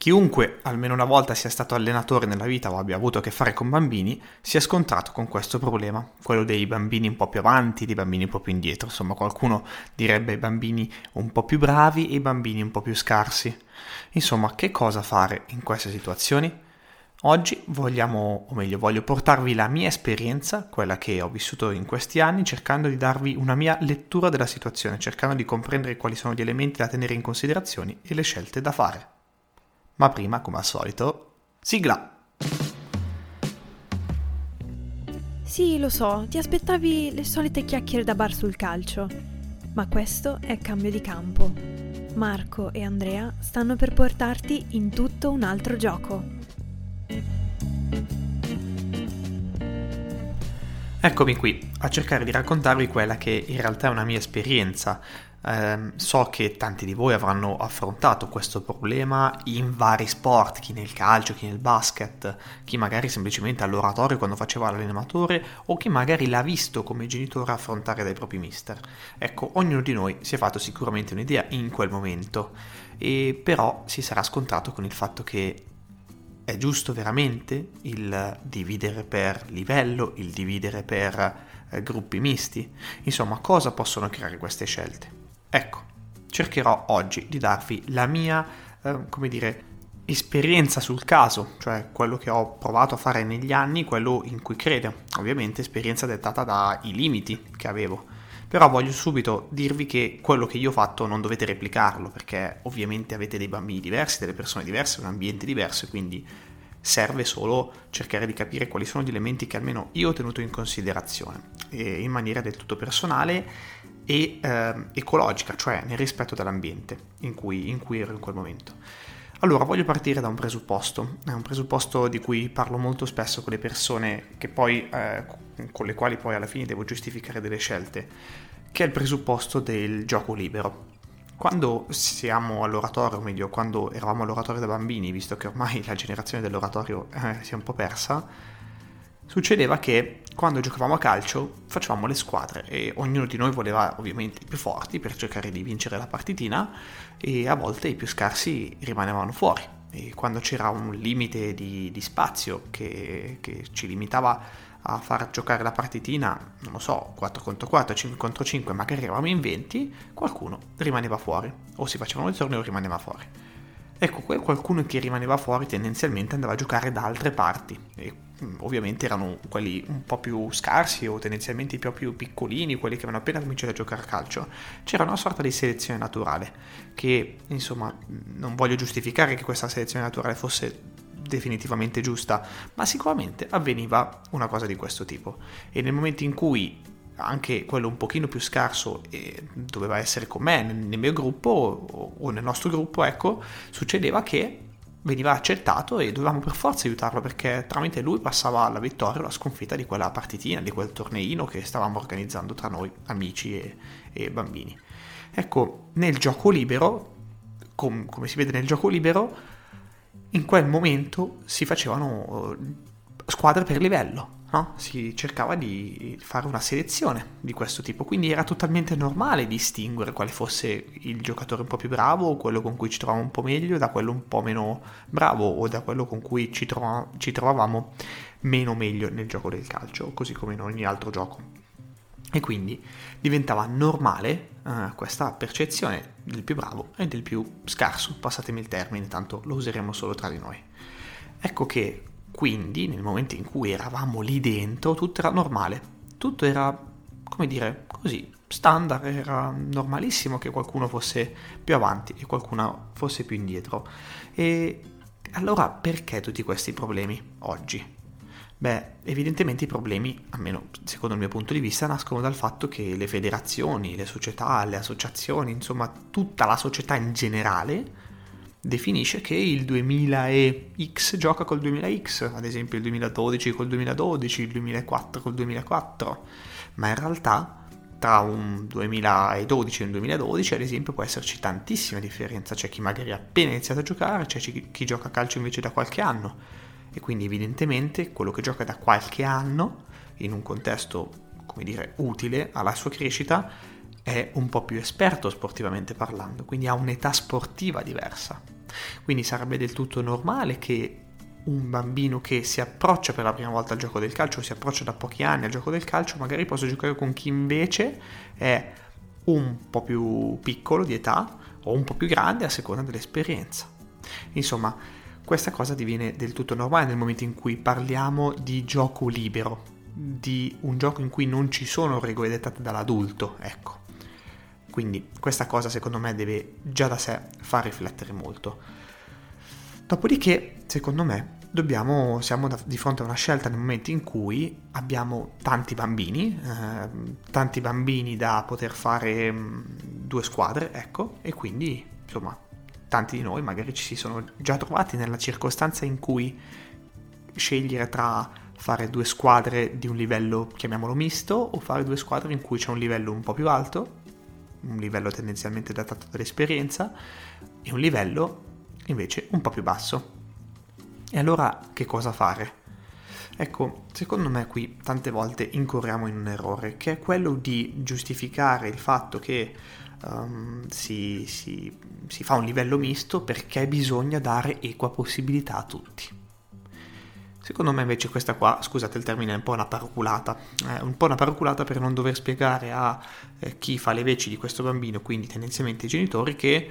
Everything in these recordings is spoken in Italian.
Chiunque almeno una volta sia stato allenatore nella vita o abbia avuto a che fare con bambini si è scontrato con questo problema, quello dei bambini un po' più avanti, dei bambini un po' più indietro, insomma qualcuno direbbe i bambini un po' più bravi e i bambini un po' più scarsi. Insomma, che cosa fare in queste situazioni? Oggi vogliamo, o meglio, voglio portarvi la mia esperienza, quella che ho vissuto in questi anni, cercando di darvi una mia lettura della situazione, cercando di comprendere quali sono gli elementi da tenere in considerazione e le scelte da fare. Ma prima, come al solito, sigla! Sì, lo so, ti aspettavi le solite chiacchiere da bar sul calcio, ma questo è cambio di campo. Marco e Andrea stanno per portarti in tutto un altro gioco. Eccomi qui a cercare di raccontarvi quella che in realtà è una mia esperienza eh, so che tanti di voi avranno affrontato questo problema in vari sport, chi nel calcio, chi nel basket, chi magari semplicemente all'oratorio quando faceva l'allenatore o chi magari l'ha visto come genitore affrontare dai propri mister. Ecco, ognuno di noi si è fatto sicuramente un'idea in quel momento, e però si sarà scontrato con il fatto che è giusto veramente il dividere per livello, il dividere per eh, gruppi misti? Insomma, cosa possono creare queste scelte? Ecco, cercherò oggi di darvi la mia, eh, come dire, esperienza sul caso, cioè quello che ho provato a fare negli anni, quello in cui credo. Ovviamente esperienza dettata dai limiti che avevo. Però voglio subito dirvi che quello che io ho fatto non dovete replicarlo, perché ovviamente avete dei bambini diversi, delle persone diverse, un ambiente diverso, quindi serve solo cercare di capire quali sono gli elementi che almeno io ho tenuto in considerazione, in maniera del tutto personale e eh, ecologica, cioè nel rispetto dell'ambiente in cui, in cui ero in quel momento. Allora, voglio partire da un presupposto, è un presupposto di cui parlo molto spesso con le persone poi, eh, con le quali poi alla fine devo giustificare delle scelte, che è il presupposto del gioco libero. Quando siamo all'oratorio, o meglio, quando eravamo all'oratorio da bambini, visto che ormai la generazione dell'oratorio eh, si è un po' persa, succedeva che quando giocavamo a calcio facevamo le squadre e ognuno di noi voleva ovviamente i più forti per cercare di vincere la partitina e a volte i più scarsi rimanevano fuori. E quando c'era un limite di, di spazio che, che, ci limitava a far giocare la partitina, non lo so, 4 contro 4, 5 contro 5, magari eravamo in 20, qualcuno rimaneva fuori o si facevano le tornei o rimaneva fuori. Ecco, qualcuno che rimaneva fuori tendenzialmente andava a giocare da altre parti e ovviamente erano quelli un po' più scarsi o tendenzialmente un po' più piccolini, quelli che avevano appena cominciato a giocare a calcio. C'era una sorta di selezione naturale che, insomma, non voglio giustificare che questa selezione naturale fosse definitivamente giusta, ma sicuramente avveniva una cosa di questo tipo. E nel momento in cui anche quello un pochino più scarso e doveva essere con me nel, nel mio gruppo o, o nel nostro gruppo, ecco, succedeva che veniva accettato e dovevamo per forza aiutarlo perché tramite lui passava la vittoria o la sconfitta di quella partitina, di quel torneino che stavamo organizzando tra noi, amici e, e bambini. Ecco, nel gioco libero, com, come si vede nel gioco libero, in quel momento si facevano squadre per livello, no? si cercava di fare una selezione di questo tipo, quindi era totalmente normale distinguere quale fosse il giocatore un po' più bravo quello con cui ci trovavamo un po' meglio da quello un po' meno bravo o da quello con cui ci, trova- ci trovavamo meno meglio nel gioco del calcio, così come in ogni altro gioco. E quindi diventava normale uh, questa percezione del più bravo e del più scarso, passatemi il termine, tanto lo useremo solo tra di noi. Ecco che quindi, nel momento in cui eravamo lì dentro, tutto era normale, tutto era, come dire, così, standard, era normalissimo che qualcuno fosse più avanti e qualcuno fosse più indietro. E allora perché tutti questi problemi oggi? Beh, evidentemente i problemi, almeno secondo il mio punto di vista, nascono dal fatto che le federazioni, le società, le associazioni, insomma tutta la società in generale, definisce che il 2000X gioca col 2000X, ad esempio il 2012 col 2012, il 2004 col 2004, ma in realtà tra un 2012 e un 2012 ad esempio può esserci tantissima differenza, c'è chi magari ha appena iniziato a giocare, c'è chi gioca a calcio invece da qualche anno. E quindi evidentemente quello che gioca da qualche anno in un contesto come dire utile alla sua crescita è un po' più esperto sportivamente parlando, quindi ha un'età sportiva diversa. Quindi sarebbe del tutto normale che un bambino che si approccia per la prima volta al gioco del calcio, si approccia da pochi anni al gioco del calcio, magari possa giocare con chi invece è un po' più piccolo di età o un po' più grande a seconda dell'esperienza. Insomma, questa cosa diviene del tutto normale nel momento in cui parliamo di gioco libero, di un gioco in cui non ci sono regole dettate dall'adulto, ecco. Quindi questa cosa secondo me deve già da sé far riflettere molto. Dopodiché, secondo me, dobbiamo, siamo da, di fronte a una scelta nel momento in cui abbiamo tanti bambini, eh, tanti bambini da poter fare mm, due squadre, ecco, e quindi, insomma, tanti di noi magari ci si sono già trovati nella circostanza in cui scegliere tra fare due squadre di un livello, chiamiamolo misto, o fare due squadre in cui c'è un livello un po' più alto, un livello tendenzialmente datato dall'esperienza, e un livello invece un po' più basso. E allora che cosa fare? Ecco, secondo me qui tante volte incorriamo in un errore, che è quello di giustificare il fatto che um, si, si, si fa un livello misto perché bisogna dare equa possibilità a tutti. Secondo me invece questa qua, scusate il termine, è un po' una paraculata, è un po' una paraculata per non dover spiegare a eh, chi fa le veci di questo bambino, quindi tendenzialmente i genitori, che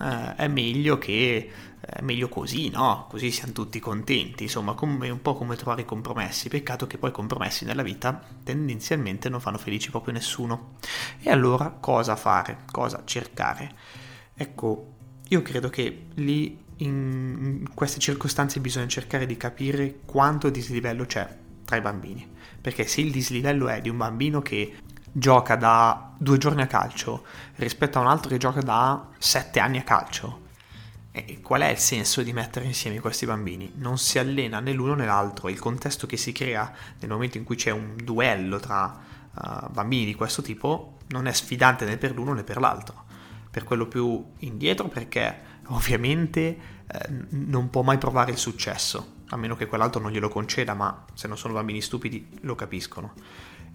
eh, è meglio che è meglio così, no? Così siamo tutti contenti, insomma, come, un po' come trovare i compromessi. Peccato che poi i compromessi nella vita tendenzialmente non fanno felici proprio nessuno. E allora cosa fare? Cosa cercare? Ecco, io credo che lì in queste circostanze bisogna cercare di capire quanto dislivello c'è tra i bambini. Perché se il dislivello è di un bambino che gioca da due giorni a calcio rispetto a un altro che gioca da sette anni a calcio. E qual è il senso di mettere insieme questi bambini? Non si allena né l'uno né l'altro. Il contesto che si crea nel momento in cui c'è un duello tra uh, bambini di questo tipo non è sfidante né per l'uno né per l'altro. Per quello più indietro perché ovviamente eh, non può mai provare il successo, a meno che quell'altro non glielo conceda, ma se non sono bambini stupidi lo capiscono.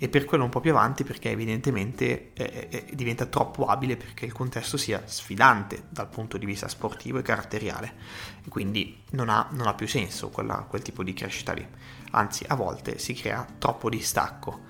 E per quello un po' più avanti perché evidentemente eh, eh, diventa troppo abile perché il contesto sia sfidante dal punto di vista sportivo e caratteriale. Quindi non ha, non ha più senso quella, quel tipo di crescita lì, anzi a volte si crea troppo distacco.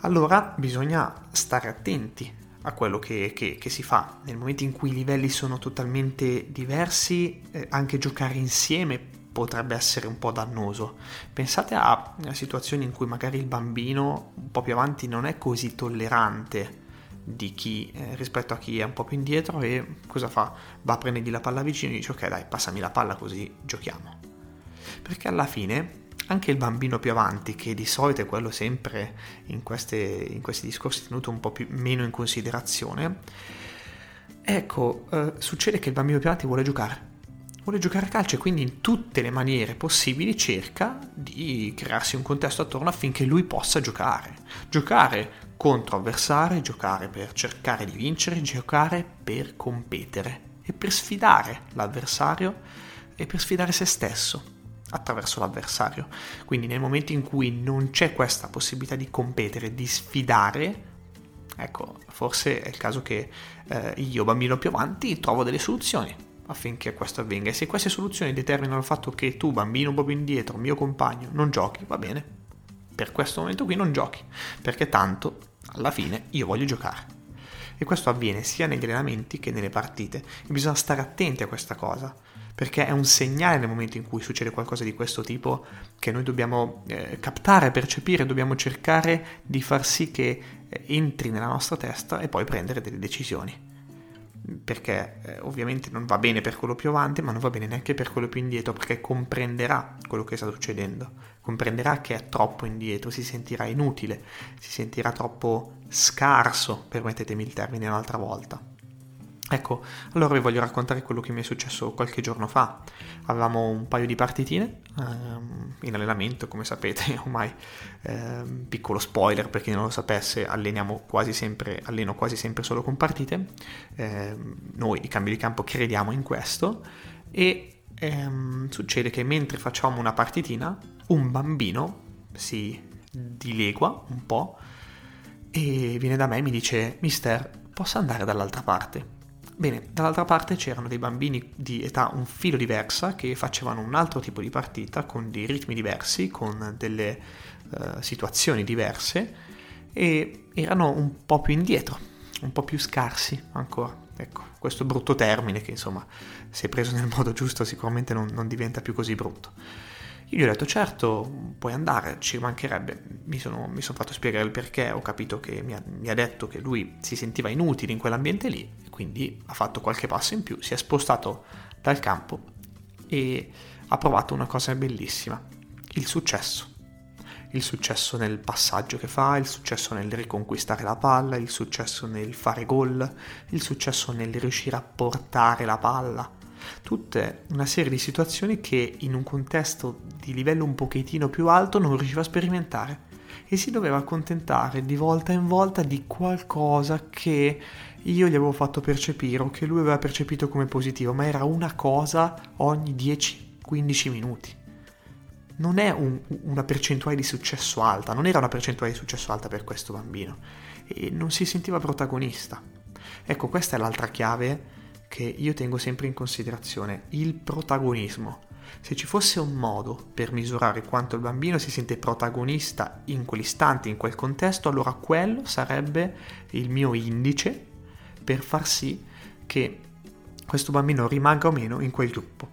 Allora bisogna stare attenti a quello che, che, che, si fa. Nel momento in cui i livelli sono totalmente diversi, eh, anche giocare insieme potrebbe essere un po' dannoso. Pensate a situazioni in cui magari il bambino un po' più avanti non è così tollerante di chi eh, rispetto a chi è un po' più indietro e cosa fa? Va a prendergli la palla vicino e dice ok dai passami la palla così giochiamo. Perché alla fine anche il bambino più avanti, che di solito è quello sempre in, queste, in questi discorsi tenuto un po' più, meno in considerazione, ecco, eh, succede che il bambino più avanti vuole giocare. Vuole giocare a calcio e quindi in tutte le maniere possibili cerca di crearsi un contesto attorno affinché lui possa giocare. Giocare contro avversari, giocare per cercare di vincere, giocare per competere e per sfidare l'avversario e per sfidare se stesso attraverso l'avversario. Quindi nel momento in cui non c'è questa possibilità di competere, di sfidare, ecco, forse è il caso che eh, io, bambino più avanti, trovo delle soluzioni affinché questo avvenga. E se queste soluzioni determinano il fatto che tu, bambino proprio indietro, mio compagno, non giochi, va bene. Per questo momento qui non giochi, perché tanto alla fine io voglio giocare. E questo avviene sia negli allenamenti che nelle partite. E bisogna stare attenti a questa cosa, perché è un segnale nel momento in cui succede qualcosa di questo tipo che noi dobbiamo eh, captare, percepire, dobbiamo cercare di far sì che eh, entri nella nostra testa e poi prendere delle decisioni perché eh, ovviamente non va bene per quello più avanti, ma non va bene neanche per quello più indietro, perché comprenderà quello che sta succedendo, comprenderà che è troppo indietro, si sentirà inutile, si sentirà troppo scarso, permettetemi il termine un'altra volta. Ecco, allora vi voglio raccontare quello che mi è successo qualche giorno fa. Avevamo un paio di partitine ehm, in allenamento, come sapete, ormai ehm, piccolo spoiler per chi non lo sapesse, alleniamo quasi sempre, alleno quasi sempre solo con partite. Ehm, noi di cambio di campo crediamo in questo e ehm, succede che mentre facciamo una partitina, un bambino si dilegua un po' e viene da me e mi dice: Mister, posso andare dall'altra parte? Bene, dall'altra parte c'erano dei bambini di età un filo diversa che facevano un altro tipo di partita con dei ritmi diversi, con delle uh, situazioni diverse e erano un po' più indietro, un po' più scarsi ancora. Ecco, questo brutto termine che insomma, se preso nel modo giusto sicuramente non, non diventa più così brutto. Io gli ho detto certo, puoi andare, ci mancherebbe. Mi sono, mi sono fatto spiegare il perché, ho capito che mi ha, mi ha, detto che lui si sentiva inutile in quell'ambiente lì, quindi ha fatto qualche passo in più, si è spostato dal campo e ha provato una cosa bellissima, il successo. Il successo nel passaggio che fa, il successo nel riconquistare la palla, il successo nel fare gol, il successo nel riuscire a portare la palla tutte una serie di situazioni che in un contesto di livello un pochettino più alto non riusciva a sperimentare e si doveva accontentare di volta in volta di qualcosa che io gli avevo fatto percepire o che lui aveva percepito come positivo, ma era una cosa ogni 10-15 minuti. Non è un, una percentuale di successo alta, non era una percentuale di successo alta per questo bambino e non si sentiva protagonista. Ecco, questa è l'altra chiave che io tengo sempre in considerazione, il protagonismo. Se ci fosse un modo per misurare quanto il bambino si sente protagonista in quell'istante, in quel contesto, allora quello sarebbe il mio indice per far sì che questo bambino rimanga o meno in quel gruppo.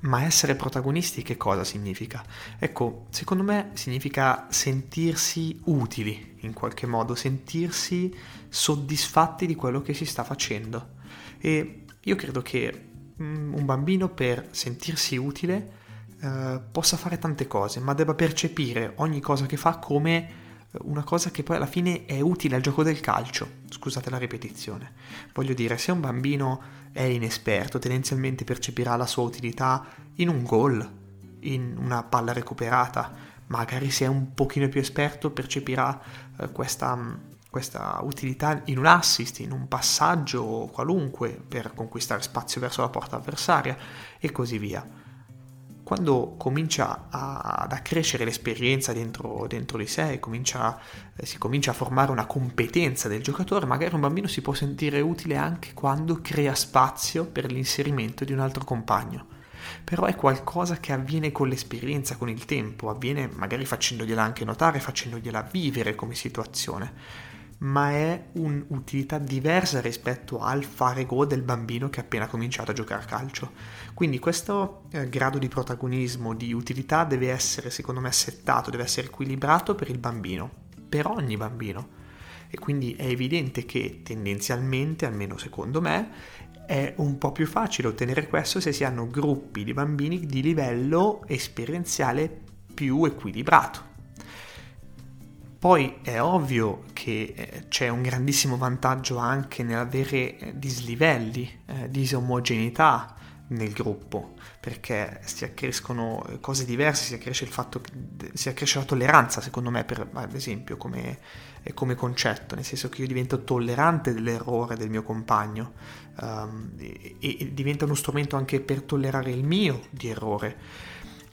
Ma essere protagonisti che cosa significa? Ecco, secondo me significa sentirsi utili in qualche modo, sentirsi soddisfatti di quello che si sta facendo. E io credo che mm, un bambino per sentirsi utile eh, possa fare tante cose, ma debba percepire ogni cosa che fa come eh, una cosa che poi alla fine è utile al gioco del calcio. Scusate la ripetizione. Voglio dire, se un bambino è inesperto, tendenzialmente percepirà la sua utilità in un gol, in una palla recuperata. Magari se è un pochino più esperto percepirà eh, questa mm, questa utilità in un assist, in un passaggio qualunque per conquistare spazio verso la porta avversaria e così via. Quando comincia a, ad accrescere l'esperienza dentro, dentro di sé, comincia, eh, si comincia a formare una competenza del giocatore, magari un bambino si può sentire utile anche quando crea spazio per l'inserimento di un altro compagno però è qualcosa che avviene con l'esperienza, con il tempo, avviene magari facendogliela anche notare, facendogliela vivere come situazione ma è un'utilità diversa rispetto al fare gol del bambino che ha appena cominciato a giocare a calcio. Quindi questo eh, grado di protagonismo, di utilità deve essere, secondo me, settato, deve essere equilibrato per il bambino, per ogni bambino. E quindi è evidente che tendenzialmente, almeno secondo me, è un po' più facile ottenere questo se si hanno gruppi di bambini di livello esperienziale più equilibrato. Poi è ovvio che eh, c'è un grandissimo vantaggio anche nell'avere eh, dislivelli, eh, disomogeneità nel gruppo, perché si accrescono cose diverse, si accresce il fatto si accresce la tolleranza, secondo me, per, ad esempio, come, come concetto, nel senso che io divento tollerante dell'errore del mio compagno um, e, e diventa uno strumento anche per tollerare il mio di errore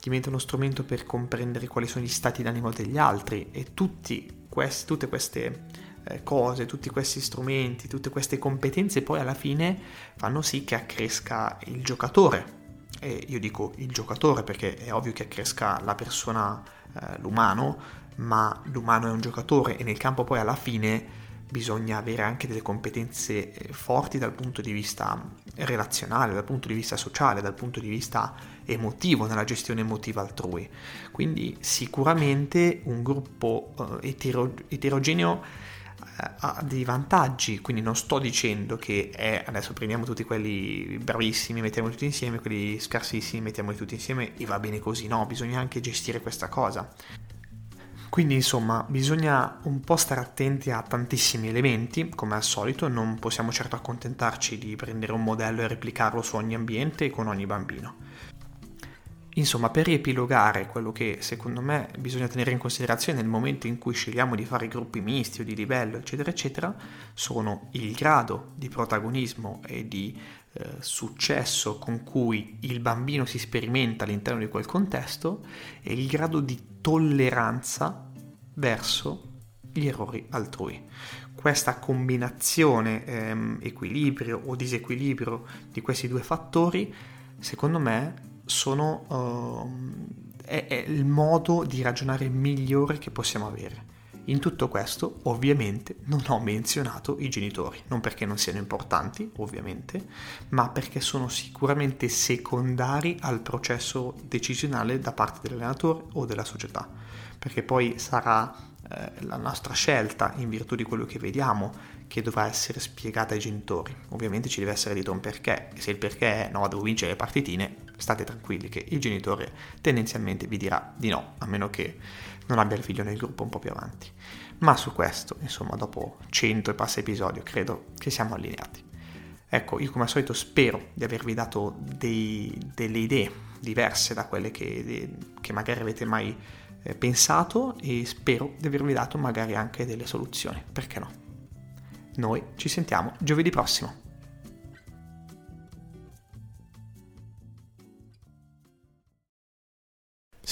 diventa uno strumento per comprendere quali sono gli stati d'animo degli altri e questi, tutte queste eh, cose, tutti questi strumenti, tutte queste competenze poi alla fine fanno sì che accresca il giocatore. E io dico il giocatore perché è ovvio che accresca la persona, eh, l'umano, ma l'umano è un giocatore e nel campo poi alla fine bisogna avere anche delle competenze eh, forti dal punto di vista relazionale, dal punto di vista sociale, dal punto di vista emotivo, nella gestione emotiva altrui. Quindi sicuramente un gruppo uh, etero- eterogeneo uh, ha dei vantaggi, quindi non sto dicendo che è adesso prendiamo tutti quelli bravissimi, mettiamoli tutti insieme, quelli scarsissimi, mettiamoli tutti insieme e va bene così, no, bisogna anche gestire questa cosa. Quindi insomma bisogna un po' stare attenti a tantissimi elementi, come al solito non possiamo certo accontentarci di prendere un modello e replicarlo su ogni ambiente e con ogni bambino. Insomma, per riepilogare quello che secondo me bisogna tenere in considerazione nel momento in cui scegliamo di fare gruppi misti o di livello, eccetera, eccetera, sono il grado di protagonismo e di eh, successo con cui il bambino si sperimenta all'interno di quel contesto e il grado di tolleranza verso gli errori altrui. questa combinazione, ehm, equilibrio o disequilibrio di questi due fattori, secondo me sono, uh, è, è il modo di ragionare migliore che possiamo avere. In tutto questo, ovviamente, non ho menzionato i genitori, non perché non siano importanti, ovviamente, ma perché sono sicuramente secondari al processo decisionale da parte dell'allenatore o della società, perché poi sarà eh, la nostra scelta in virtù di quello che vediamo che dovrà essere spiegata ai genitori. Ovviamente ci deve essere dietro un perché, e se il perché è no, devo vincere le partitine, state tranquilli che il genitore tendenzialmente vi dirà di no, a meno che non abbia il figlio nel gruppo un po' più avanti. Ma su questo, insomma, dopo 100 e passa episodi, credo che siamo allineati. Ecco, io come al solito spero di avervi dato dei, delle idee diverse da quelle che, che magari avete mai eh, pensato e spero di avervi dato magari anche delle soluzioni, perché no? Noi ci sentiamo giovedì prossimo.